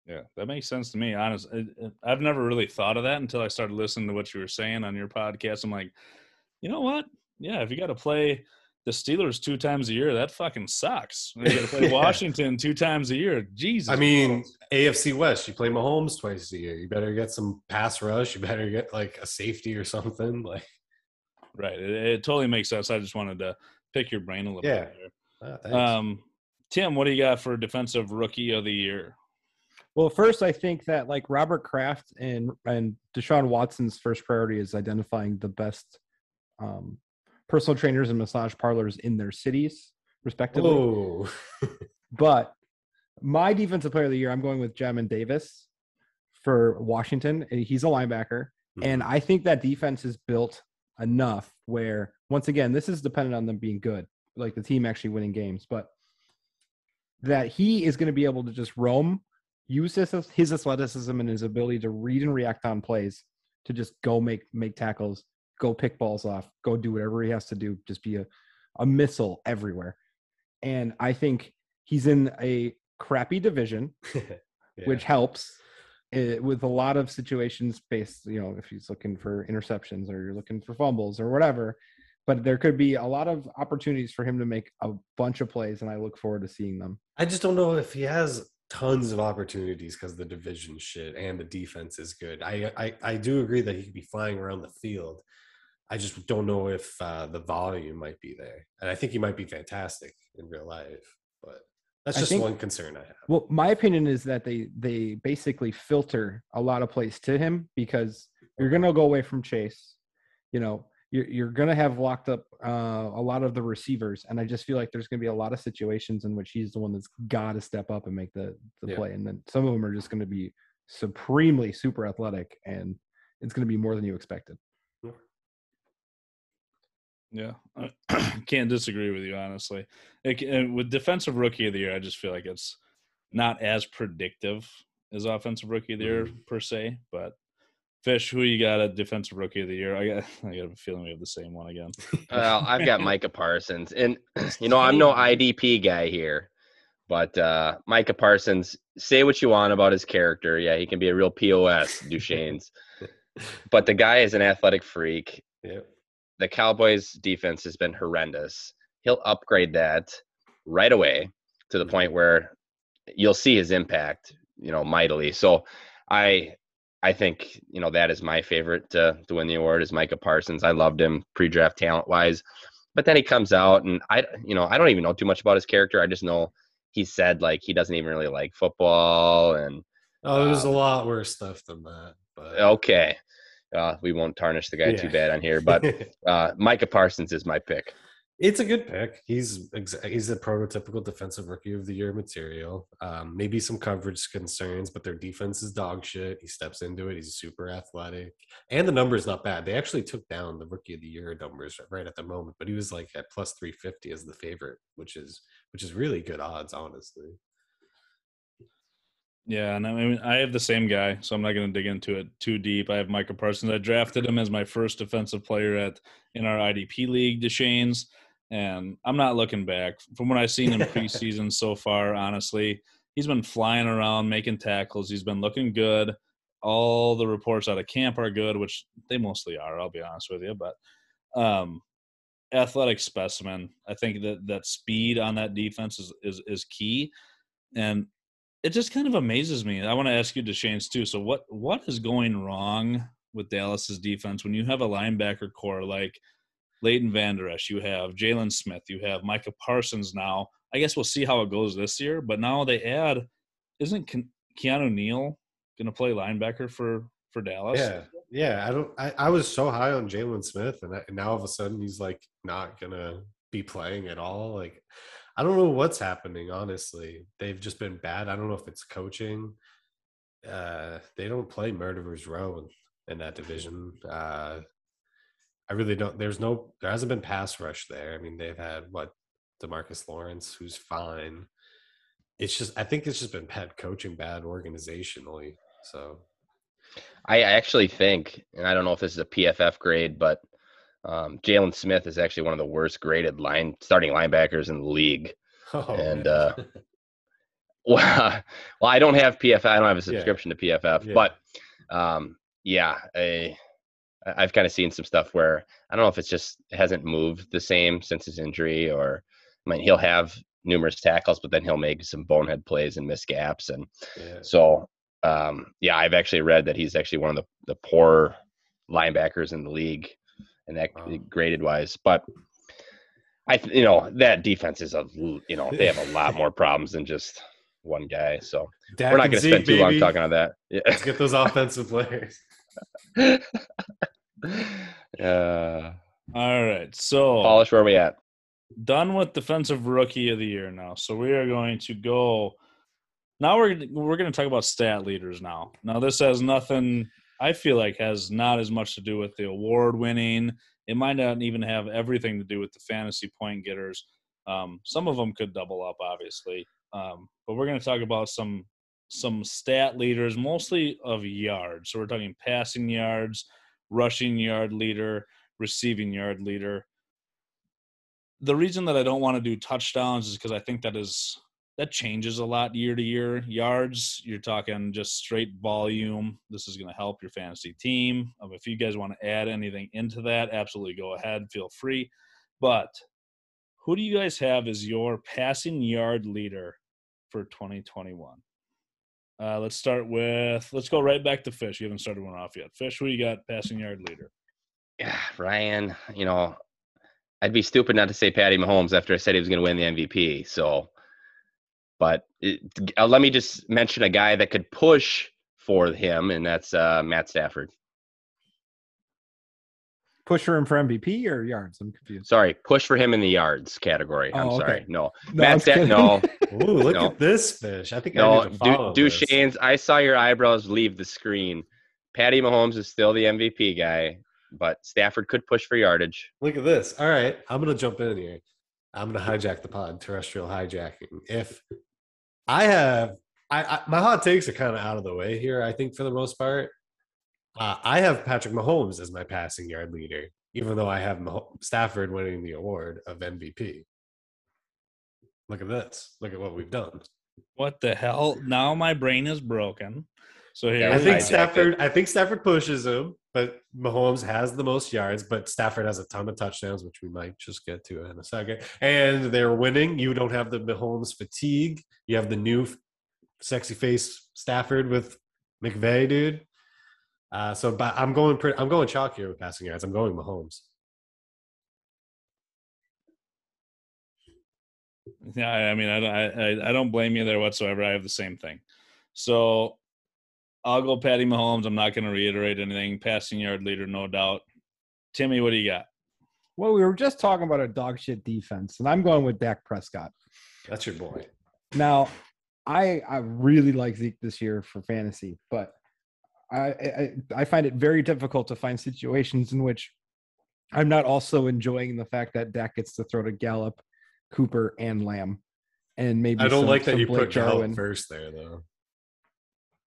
Yeah, that makes sense to me. Honest, it- it- I've never really thought of that until I started listening to what you were saying on your podcast. I'm like, you know what? Yeah, if you got to play the Steelers two times a year, that fucking sucks. You got to play Yeah. Washington two times a year. Jesus. I mean. AFC West, you play Mahomes twice a year. You better get some pass rush. You better get like a safety or something. Like, right? It, it totally makes sense. I just wanted to pick your brain a little Yeah. bit. ah, There. thanks. Um, Tim, what do you got for defensive rookie of the year? Well, first, I think that like Robert Kraft and and Deshaun Watson's first priority is identifying the best um, personal trainers and massage parlors in their cities, respectively. oh, But my defensive player of the year, I'm going with Jamin Davis for Washington. He's a linebacker, and I think that defense is built enough where, once again, this is dependent on them being good, like the team actually winning games, but that he is going to be able to just roam, use his, his athleticism and his ability to read and react on plays to just go make make tackles, go pick balls off, go do whatever he has to do, just be a, a missile everywhere. And I think he's in a crappy division, which helps uh, with a lot of situations based, you know, if he's looking for interceptions or you're looking for fumbles or whatever. But there could be a lot of opportunities for him to make a bunch of plays, and I look forward to seeing them. I just don't know if he has tons of opportunities because the division shit and the defense is good. I, I I do agree that he could be flying around the field. I just don't know if uh, the volume might be there, and I think he might be fantastic in real life. But that's just think- one concern I have. Well, my opinion is that they they basically filter a lot of plays to him because you're gonna go away from Chase. You know, you're you're gonna have locked up uh, a lot of the receivers, and I just feel like there's gonna be a lot of situations in which he's the one that's got to step up and make the the Yeah. play, and then some of them are just gonna be supremely super athletic, and it's gonna be more than you expected. Yeah, I can't disagree with you honestly. It, and with defensive rookie of the year, I just feel like it's not as predictive as offensive rookie of the year per se. But Fish, who you got at defensive rookie of the year? I got, I got a feeling we have the same one again. Well, I've got Micah Parsons, and you know I'm no IDP guy here, but uh, Micah Parsons. Say what you want about his character. Yeah, he can be a real pos, Duchesne's, but the guy is an athletic freak. Yeah. The Cowboys' defense has been horrendous. He'll upgrade that right away to the point where you'll see his impact, you know, mightily. So, I I think you know that is my favorite to to win the award is Micah Parsons. I loved him pre-draft talent wise, but then he comes out and I you know I don't even know too much about his character. I just know he said like he doesn't even really like football and Oh, there's a Um, lot worse stuff than that. But okay, uh, we won't tarnish the guy too bad on here, but uh, Micah Parsons is my pick. It's a good pick. He's he's a prototypical defensive rookie of the year material. Um, maybe some coverage concerns, but their defense is dog shit. He steps into it. He's super athletic, and the number is not bad. They actually took down the rookie of the year numbers right at the moment, but he was like at plus three fifty as the favorite, which is which is really good odds, honestly. Yeah, and I mean, I have the same guy, so I'm not going to dig into it too deep. I have Micah Parsons. I drafted him as my first defensive player at in our IDP league, Deshane's, and I'm not looking back. From what I've seen in preseason so far, honestly, he's been flying around, making tackles. He's been looking good. All the reports out of camp are good, which they mostly are. I'll be honest with you, but um, athletic specimen. I think that that speed on that defense is is, is key, and it just kind of amazes me. I want to ask you, Deshane's too. So what what is going wrong with Dallas's defense when you have a linebacker core like Leighton Vander Esch, you have Jaylon Smith, you have Micah Parsons now. I guess we'll see how it goes this year, but now they add isn't Ke- Keanu Neal going to play linebacker for for Dallas? Yeah, yeah. I don't. I, I was so high on Jaylon Smith, and, I, and now all of a sudden he's like not gonna be playing at all. Like I don't know what's happening. Honestly, they've just been bad. I don't know if it's coaching. Uh, they don't play murderers row in, in that division. Uh, I really don't. There's no. There hasn't been pass rush there. I mean, they've had what Demarcus Lawrence, who's fine. It's just. I think it's just been bad coaching, bad organizationally. So I actually think, and I don't know if this is a PFF grade, but um, Jaylon Smith is actually one of the worst graded line starting linebackers in the league. oh, and uh, well, well, I don't have PFF. I don't have a Yeah. subscription to PFF, Yeah. but um, yeah, I, I've kind of seen some stuff where I don't know if it's just hasn't moved the same since his injury, or I mean, he'll have numerous tackles, but then he'll make some bonehead plays and miss gaps, and yeah. so um, yeah, I've actually read that he's actually one of the the poor linebackers in the league, and that Wow. graded wise, but. I, th- you know, that defense is a, l- you know, they have a lot more problems than just one guy. So Dak we're not going to spend Zeke, too long talking on that. Yeah. Let's get those offensive players. uh, All right. So polish, where are we at? done with defensive rookie of the year now. So we are going to go. Now we're we're going to talk about stat leaders now. Now this has nothing. I feel like has not as much to do with the award winning. It might not even have everything to do with the fantasy point getters. Um, some of them could double up, obviously. Um, but we're going to talk about some some stat leaders, mostly of yards. So we're talking passing yards, rushing yard leader, receiving yard leader the reason that I don't want to do touchdowns is because I think that is that changes a lot year to year. Yards, you're talking just straight volume. This is going to help your fantasy team. Um, if you guys want to add anything into that, absolutely go ahead. Feel free. But who do you guys have as your passing yard leader for 2021? Uh, let's start with. Let's go right back to Fish. You haven't started one off yet. Fish, who you got passing yard leader? Yeah, Ryan, you know, I'd be stupid not to say Patty Mahomes after I said he was going to win the MVP. So, but it, uh, let me just mention a guy that could push for him, and that's uh, Matt Stafford. Push for him for MVP or yards? I'm confused. Sorry, push for him in the yards category. I'm Oh, okay. sorry. No, No, Matt Stafford. No, Ooh, look No. at this fish. I think I no. need to Du- this. Duchesne's. I saw your eyebrows leave the screen. Patty Mahomes is still the MVP guy, but Stafford could push for yardage. Look at this. All right, I'm gonna jump in here. I'm gonna hijack the pod, terrestrial hijacking. If I have, I, I my hot takes are kind of out of the way here. I think for the most part, uh, I have Patrick Mahomes as my passing yard leader, even though I have Mah- Stafford winning the award of MVP. Look at this. Look at what we've done. What the hell? Now my brain is broken. So here, I think Stafford. I think Stafford pushes him, but Mahomes has the most yards. But Stafford has a ton of touchdowns, which we might just get to in a second. And they're winning. You don't have the Mahomes fatigue. You have the new sexy face Stafford with McVay, dude. Uh, so, but I'm going. Pretty, I'm going chalk here with passing yards. I'm going Mahomes. Yeah, I mean, I, don't- I I- I don't blame you there whatsoever. I have the same thing. So I'll go Patty Mahomes. I'm not going to reiterate anything. Passing yard leader, no doubt. Timmy, what do you got? Well, we were just talking about a dog shit defense, and I'm going with Dak Prescott. That's your boy. Now, I I really like Zeke this year for fantasy, but I, I I find it very difficult to find situations in which I'm not also enjoying the fact that Dak gets to throw to Gallup, Cooper, and Lamb, and maybe I don't some- like that you Blake put Gallup Jarwin. first there, though.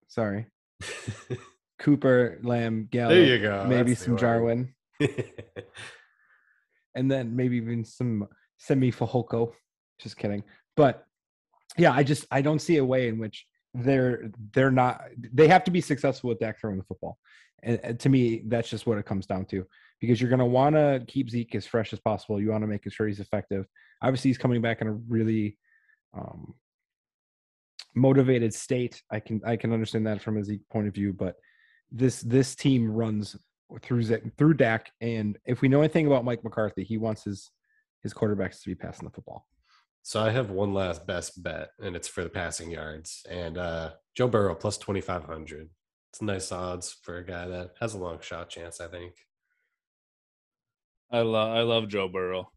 Sorry, Cooper, Lamb, Gallup, there you go. maybe That's some. Jarwin, and then maybe even some Simi Fehoko. Just kidding. But yeah, I just I don't see a way in which they're they're not they have to be successful with Dak throwing the football. And, to me, that's just what it comes down to. Because you're gonna want to keep Zeke as fresh as possible. You want to make sure he's effective. Obviously, he's coming back in a really um, motivated state. I can I can understand that from a Zeke point of view, but this this team runs through Z- through Dak, and if we know anything about Mike McCarthy, he wants his his quarterbacks to be passing the football. So I have one last best bet, and it's for the passing yards. And uh, Joe Burrow plus twenty five hundred. It's nice odds for a guy that has a long shot chance. I think. I love I love Joe Burrow.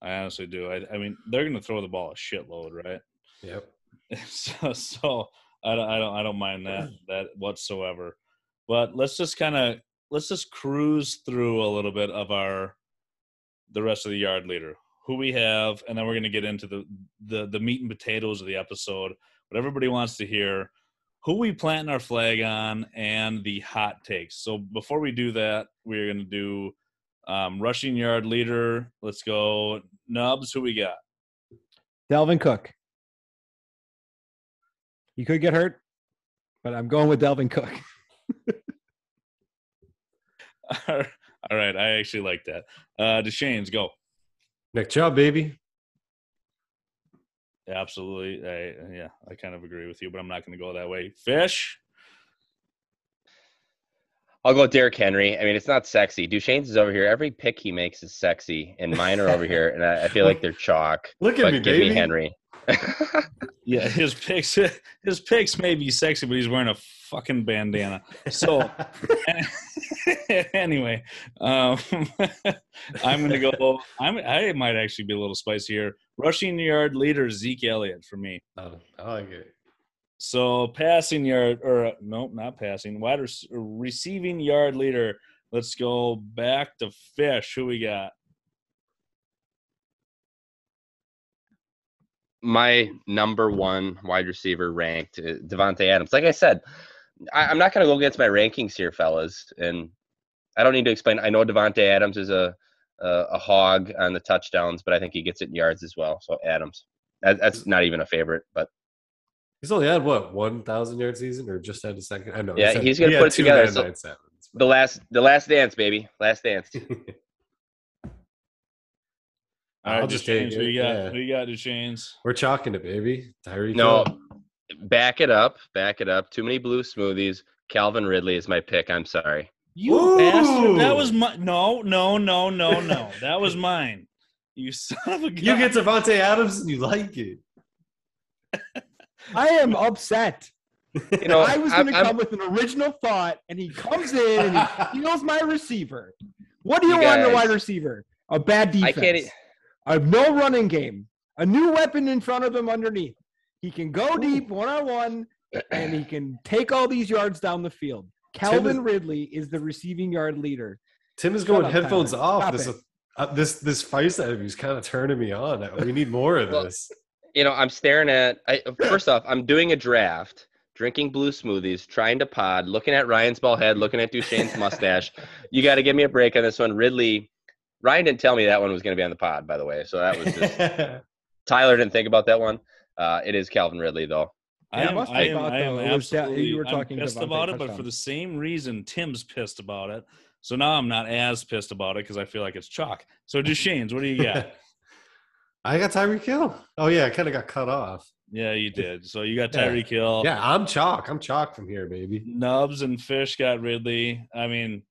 I honestly do. I, I mean, they're going to throw the ball a shitload, right? Yep. so, so I don't I don't I don't mind that that whatsoever. But let's just kind of let's just cruise through a little bit of our the rest of the yard leader who we have, and then we're going to get into the the the meat and potatoes of the episode. What everybody wants to hear, who we planting our flag on, and the hot takes. So before we do that, we're going to do um, rushing yard leader. Let's go Nubs. Who we got? Dalvin Cook. He could get hurt, but I'm going with Dalvin Cook. All right, I actually like that. Uh Deshane's go. Nick Chubb, baby. Absolutely. I, yeah, I kind of agree with you, but I'm not going to go that way. Fish. I'll go with Derrick Henry. I mean, it's not sexy. Duchesne's is over here. Every pick he makes is sexy, and mine are over here, and I, I feel like they're chalk. Look at But me, give baby. me Henry. Yeah, his picks his picks may be sexy, but he's wearing a fucking bandana. So anyway, um, I'm going to go. I'm, I might actually be a little spicy here. Rushing yard leader Zeke Elliott for me. Oh, I like it. So passing yard or nope, not passing. Wide rec- receiving yard leader. Let's go back to Fish. Who we got? My number one wide receiver ranked, uh, Davante Adams. Like I said, I, I'm not going to go against my rankings here, fellas, and I don't need to explain. I know Davante Adams is a, a a hog on the touchdowns, but I think he gets it in yards as well. So Adams, that, that's not even a favorite, but He's only had what one thousand yard season, or just had a second. I know. Yeah, had- he's gonna he put it together, 997s, the last the last dance, baby, last dance. All right, I'll just Duchesne's, take Who you got? yeah. Who you got, Duchesne's? We're chalking it, baby. Tyreek. No, Hill. back it up, back it up. Too many blue smoothies. Calvin Ridley is my pick. I'm sorry. You Ooh. bastard! That was my no, no, no, no, no. That was mine. You son of a gun. You get Davante Adams and you like it. I am upset. You know, I was going to I'm- come with an original thought, and he comes in and he steals my receiver. What do you, You want in a wide receiver? A bad defense. I can't. A no running game. A new weapon in front of him underneath. He can go deep one on one, and he can take all these yards down the field. Calvin is- Ridley is the receiving yard leader. Tim is Shut going up, headphones Tyler. off. Stop This it. uh, this this fight out of is kind of turning me on. We need more of Well, this. you know, I'm staring at. I, first off, I'm doing a draft, drinking blue smoothies, trying to pod, looking at Ryan's ball head, looking at Duchesne's mustache. You got to give me a break on this one. Ridley, Ryan didn't tell me that one was going to be on the pod, by the way. So that was just Tyler didn't think about that one. Uh, it is Calvin Ridley though. I am, must I be am, about I am the- it was that- absolutely you were I'm talking pissed Davante about it, but for the same reason Tim's pissed about it. So now I'm not as pissed about it because I feel like it's chalk. So Duchesne's, what do you got? I got Tyreek Hill. Oh yeah, I kind of got cut off. yeah, you did. So you got Yeah. Tyreek Hill. Yeah, I'm chalk. I'm chalk from here, baby. Nubs and Fish got Ridley. I mean,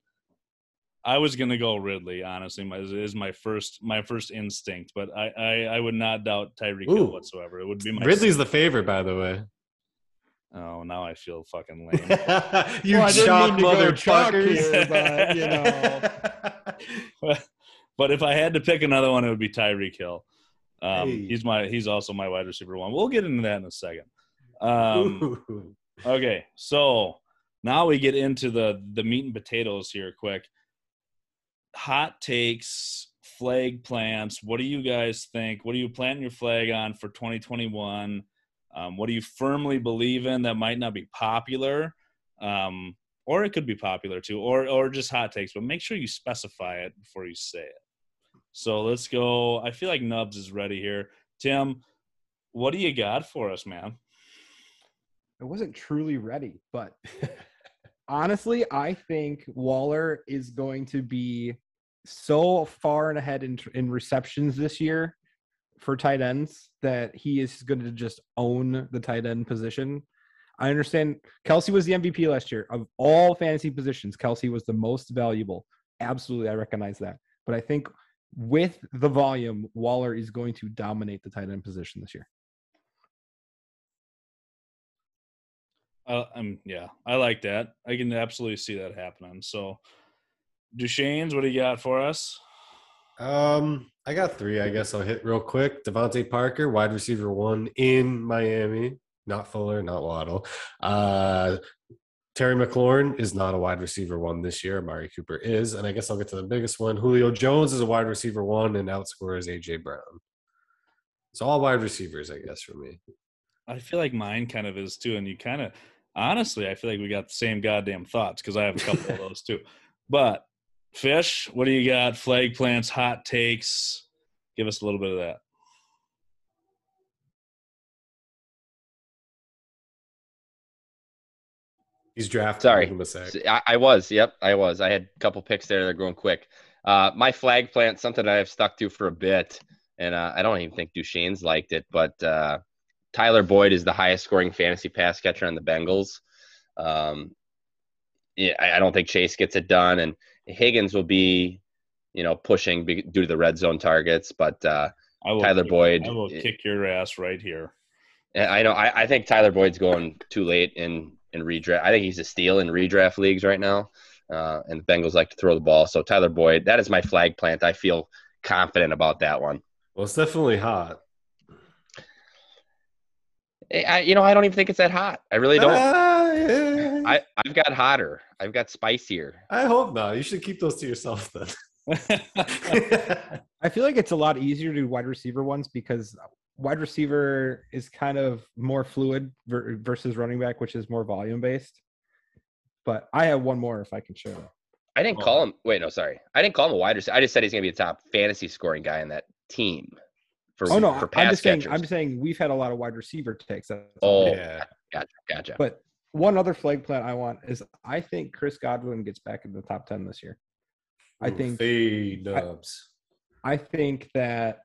I was gonna go Ridley. Honestly, my is- is my first my first instinct, but I I, I would not doubt Tyreek Hill whatsoever. It would be my Ridley's the favorite, by the way. Oh, now I feel fucking lame. you Well, I didn't chalk mean to go chalk motherfuckers. here, but, you know. but But if I had to pick another one, it would be Tyreek Hill. Um, Hey. He's my he's also my wide receiver one. We'll get into that in a second. Um, okay, so now we get into the the meat and potatoes here. Quick, hot takes, flag plants. What do you guys think? What are you planting your flag on for 2021? Um, what do you firmly believe in that might not be popular? Um, or it could be popular too, or or just hot takes. But make sure you specify it before you say it. So let's go. I feel like Nubs is ready here. Tim, what do you got for us, man? I wasn't truly ready, but honestly, I think Waller is going to be so far and ahead in, in receptions this year for tight ends that he is going to just own the tight end position. I understand Kelce was the MVP last year of all fantasy positions. Kelce was the most valuable. Absolutely, I recognize that. But I think with the volume, Waller is going to dominate the tight end position this year. Uh, um, yeah, I like that. I can absolutely see that happening. So, Duchesne's, what do you got for us? Um, I got three. I guess I'll hit real quick. DeVante Parker, wide receiver one in Miami. Not Fuller, not Waddle. Uh, Terry McLaurin is not a wide receiver one this year. Amari Cooper is, and I guess I'll get to the biggest one. Julio Jones is a wide receiver one, and outscores AJ Brown. It's all wide receivers, I guess, for me. I feel like mine kind of is too, and you kind of honestly, I feel like we got the same goddamn thoughts because I have a couple of those too. But Fish, what do you got? Flag plants, hot takes. Give us a little bit of that. He's drafted. Sorry. Give him a sec. I, I was. Yep, I was. I had a couple picks there. They're going quick. Uh, my flag plant, something that I have stuck to for a bit, and uh, I don't even think Duchesne's liked it, but uh, Tyler Boyd is the highest scoring fantasy pass catcher on the Bengals. Um, yeah, I I don't think Chase gets it done, and Higgins will be, you know, pushing be- due to the red zone targets. But uh, I will Tyler kick- Boyd, I will eh, kick your ass right here. I know I, I think Tyler Boyd's going too late in in redraft. I think he's a steal in redraft leagues right now, uh, and the Bengals like to throw the ball. So Tyler Boyd, that is my flag plant. I feel confident about that one. Well, it's definitely hot. I, I- you know, I don't even think it's that hot. I really don't. Ah, yeah. I I've got hotter. I've got spicier. I hope not. You should keep those to yourself then. I feel like it's a lot easier to do wide receiver ones because wide receiver is kind of more fluid ver- versus running back, which is more volume based. But I have one more if I can share. I didn't Oh. call him. Wait, no, sorry. I didn't call him a wide receiver. I just said he's going to be a top fantasy scoring guy in that team. For Oh no, for I'm pass just saying. I'm just saying we've had a lot of wide receiver takes. that's. Oh, yeah. gotcha, gotcha. But one other flag plant I want is I think Chris Godwin gets back in the top ten this year. I Ooh, think- fade dubs I think that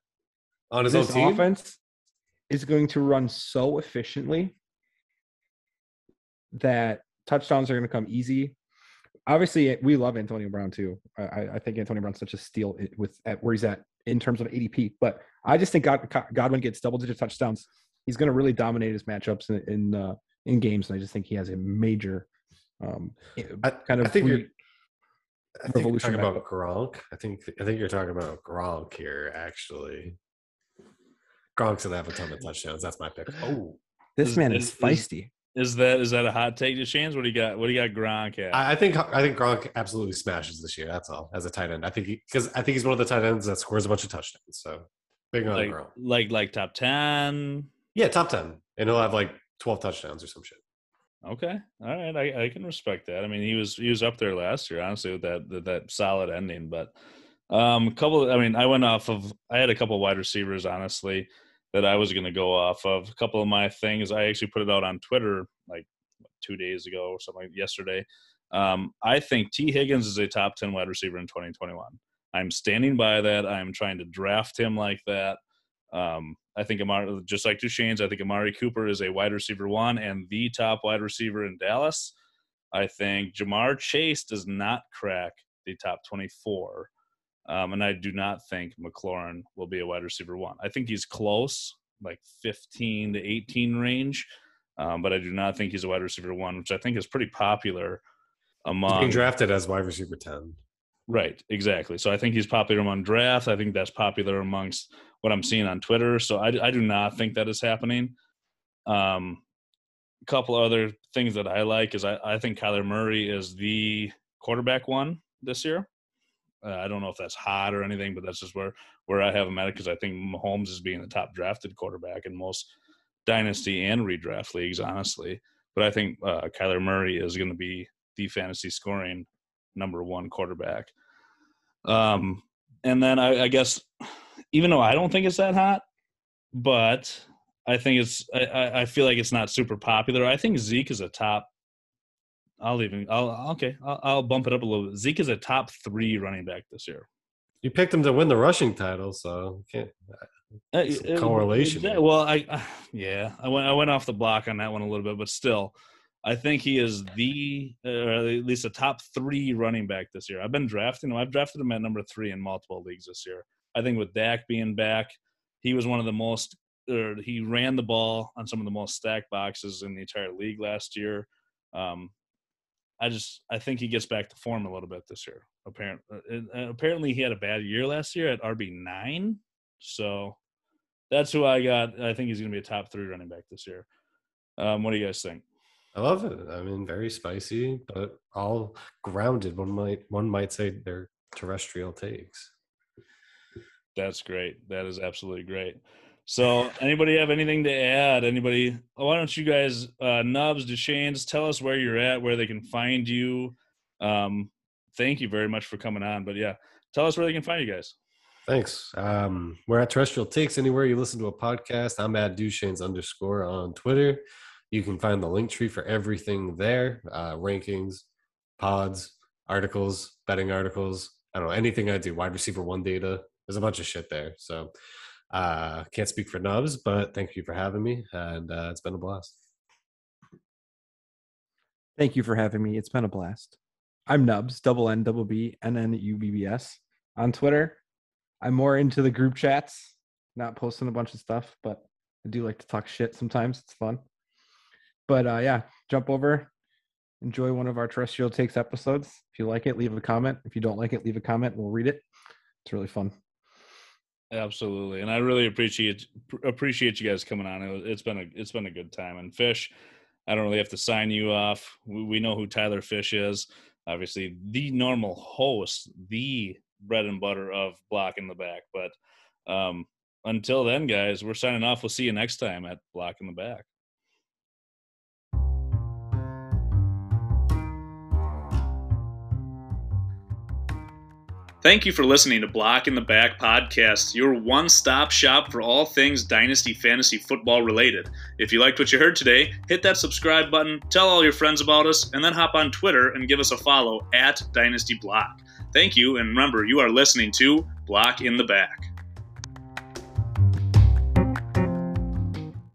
on his own this team. offense is going to run so efficiently that touchdowns are going to come easy. Obviously, we love Antonio Brown too. I- I, I think Antonio Brown's such a steal with at where he's at in terms of ADP. But I just think God, Godwin gets double-digit touchdowns. He's going to really dominate his matchups in in, uh, in games, and I just think he has a major um, I, kind of. I think you're. I think you're talking about. Gronk. I think I think you're talking about Gronk here. Actually, Gronk's gonna have a ton of touchdowns. That's my pick. Oh, this Is- man is- is is- feisty. Is that is that a hot take, Duchesne's? What do you got? What do you got, Gronk at? I, I think I think Gronk absolutely smashes this year. That's all as a tight end. I think because I think he's one of the tight ends that scores a bunch of touchdowns. So big on like, Gronk. like like top ten. Yeah, top ten, and he'll have like twelve touchdowns or some shit. Okay, all right, I, I can respect that. I mean, he was he was up there last year, honestly, with that that, that solid ending. But um, a couple. I mean, I went off of. I had a couple wide receivers, honestly, that I was going to go off of. A couple of my things. I actually put it out on Twitter like two days ago or something like yesterday. Um, I think Tee Higgins is a top ten wide receiver in 2021. I'm standing by that. I'm trying to draft him like that. Um, I think Amari, just like Duchesne's, I think Amari Cooper is a wide receiver one and the top wide receiver in Dallas. I think Ja'Marr Chase does not crack the top 24. Um, and I do not think McLaurin will be a wide receiver one. I think he's close, like 15 to 18 range. Um, but I do not think he's a wide receiver one, which I think is pretty popular He's among being drafted as wide receiver ten. Right, exactly. So I think he's popular among draft. I think that's popular amongst what I'm seeing on Twitter. So I, I do not think that is happening. Um, a couple other things that I like is I, I think Kyler Murray is the quarterback one this year. Uh, I don't know if that's hot or anything, but that's just where where I have him at because I think Mahomes is being the top drafted quarterback in most dynasty and redraft leagues, honestly. But I think uh, Kyler Murray is going to be the fantasy scoring number one quarterback. Um, and then I, I guess, even though I don't think it's that hot, but I think it's I, I feel like it's not super popular. I think Zeke is a top. I'll even I'll okay I'll, I'll bump it up a little bit. Zeke is a top three running back this year. You picked him to win the rushing title, so can't Uh, uh, correlation there. Well, I uh, yeah, I went I went off the block on that one a little bit, but still, I think he is the uh, or at least a top three running back this year. I've been drafting him. I've drafted him at number three in multiple leagues this year. I think with Dak being back, he was one of the most. Or he ran the ball on some of the most stacked boxes in the entire league last year. Um, I just I think he gets back to form a little bit this year. Apparently, apparently he had a bad year last year at RB nine. So that's who I got. I think he's going to be a top three running back this year. Um, what do you guys think? I love it. I mean, very spicy, but all grounded. One might one might say they're terrestrial takes. That's great. That is absolutely great. So, anybody have anything to add? Anybody? Why don't you guys, uh, Nubs, Deshanes, tell us where you're at, where they can find you. Um, thank you very much for coming on. But yeah, tell us where they can find you guys. Thanks. Um, we're at Terrestrial Takes anywhere you listen to a podcast. I'm at Duchesne's underscore on Twitter. You can find the link tree for everything there uh, rankings, pods, articles, betting articles. I don't know, anything I do, wide receiver one data. There's a bunch of shit there. So uh, can't speak for Nubs, but thank you for having me. And uh, it's been a blast. Thank you for having me. It's been a blast. I'm Nubs, double N, double B, N N U B B S on Twitter. I'm more into the group chats, not posting a bunch of stuff, but I do like to talk shit sometimes. It's fun. But uh, yeah, jump over, enjoy one of our terrestrial takes episodes. If you like it, leave a comment. If you don't like it, leave a comment. We'll read it. It's really fun. Absolutely, and I really appreciate appreciate you guys coming on. It's been a it's been a good time. And Fish, I don't really have to sign you off. We, we know who Tyler Fish is. Obviously, the normal host, the bread and butter of Block in the Back. But um, until then, guys, we're signing off. We'll see you next time at Block in the Back. Thank you for listening to Block in the Back podcast, your one stop shop for all things Dynasty Fantasy Football related. If you liked what you heard today, hit that subscribe button, tell all your friends about us, and then hop on Twitter and give us a follow at Dynasty Block. Thank you, and remember, you are listening to Block in the Back.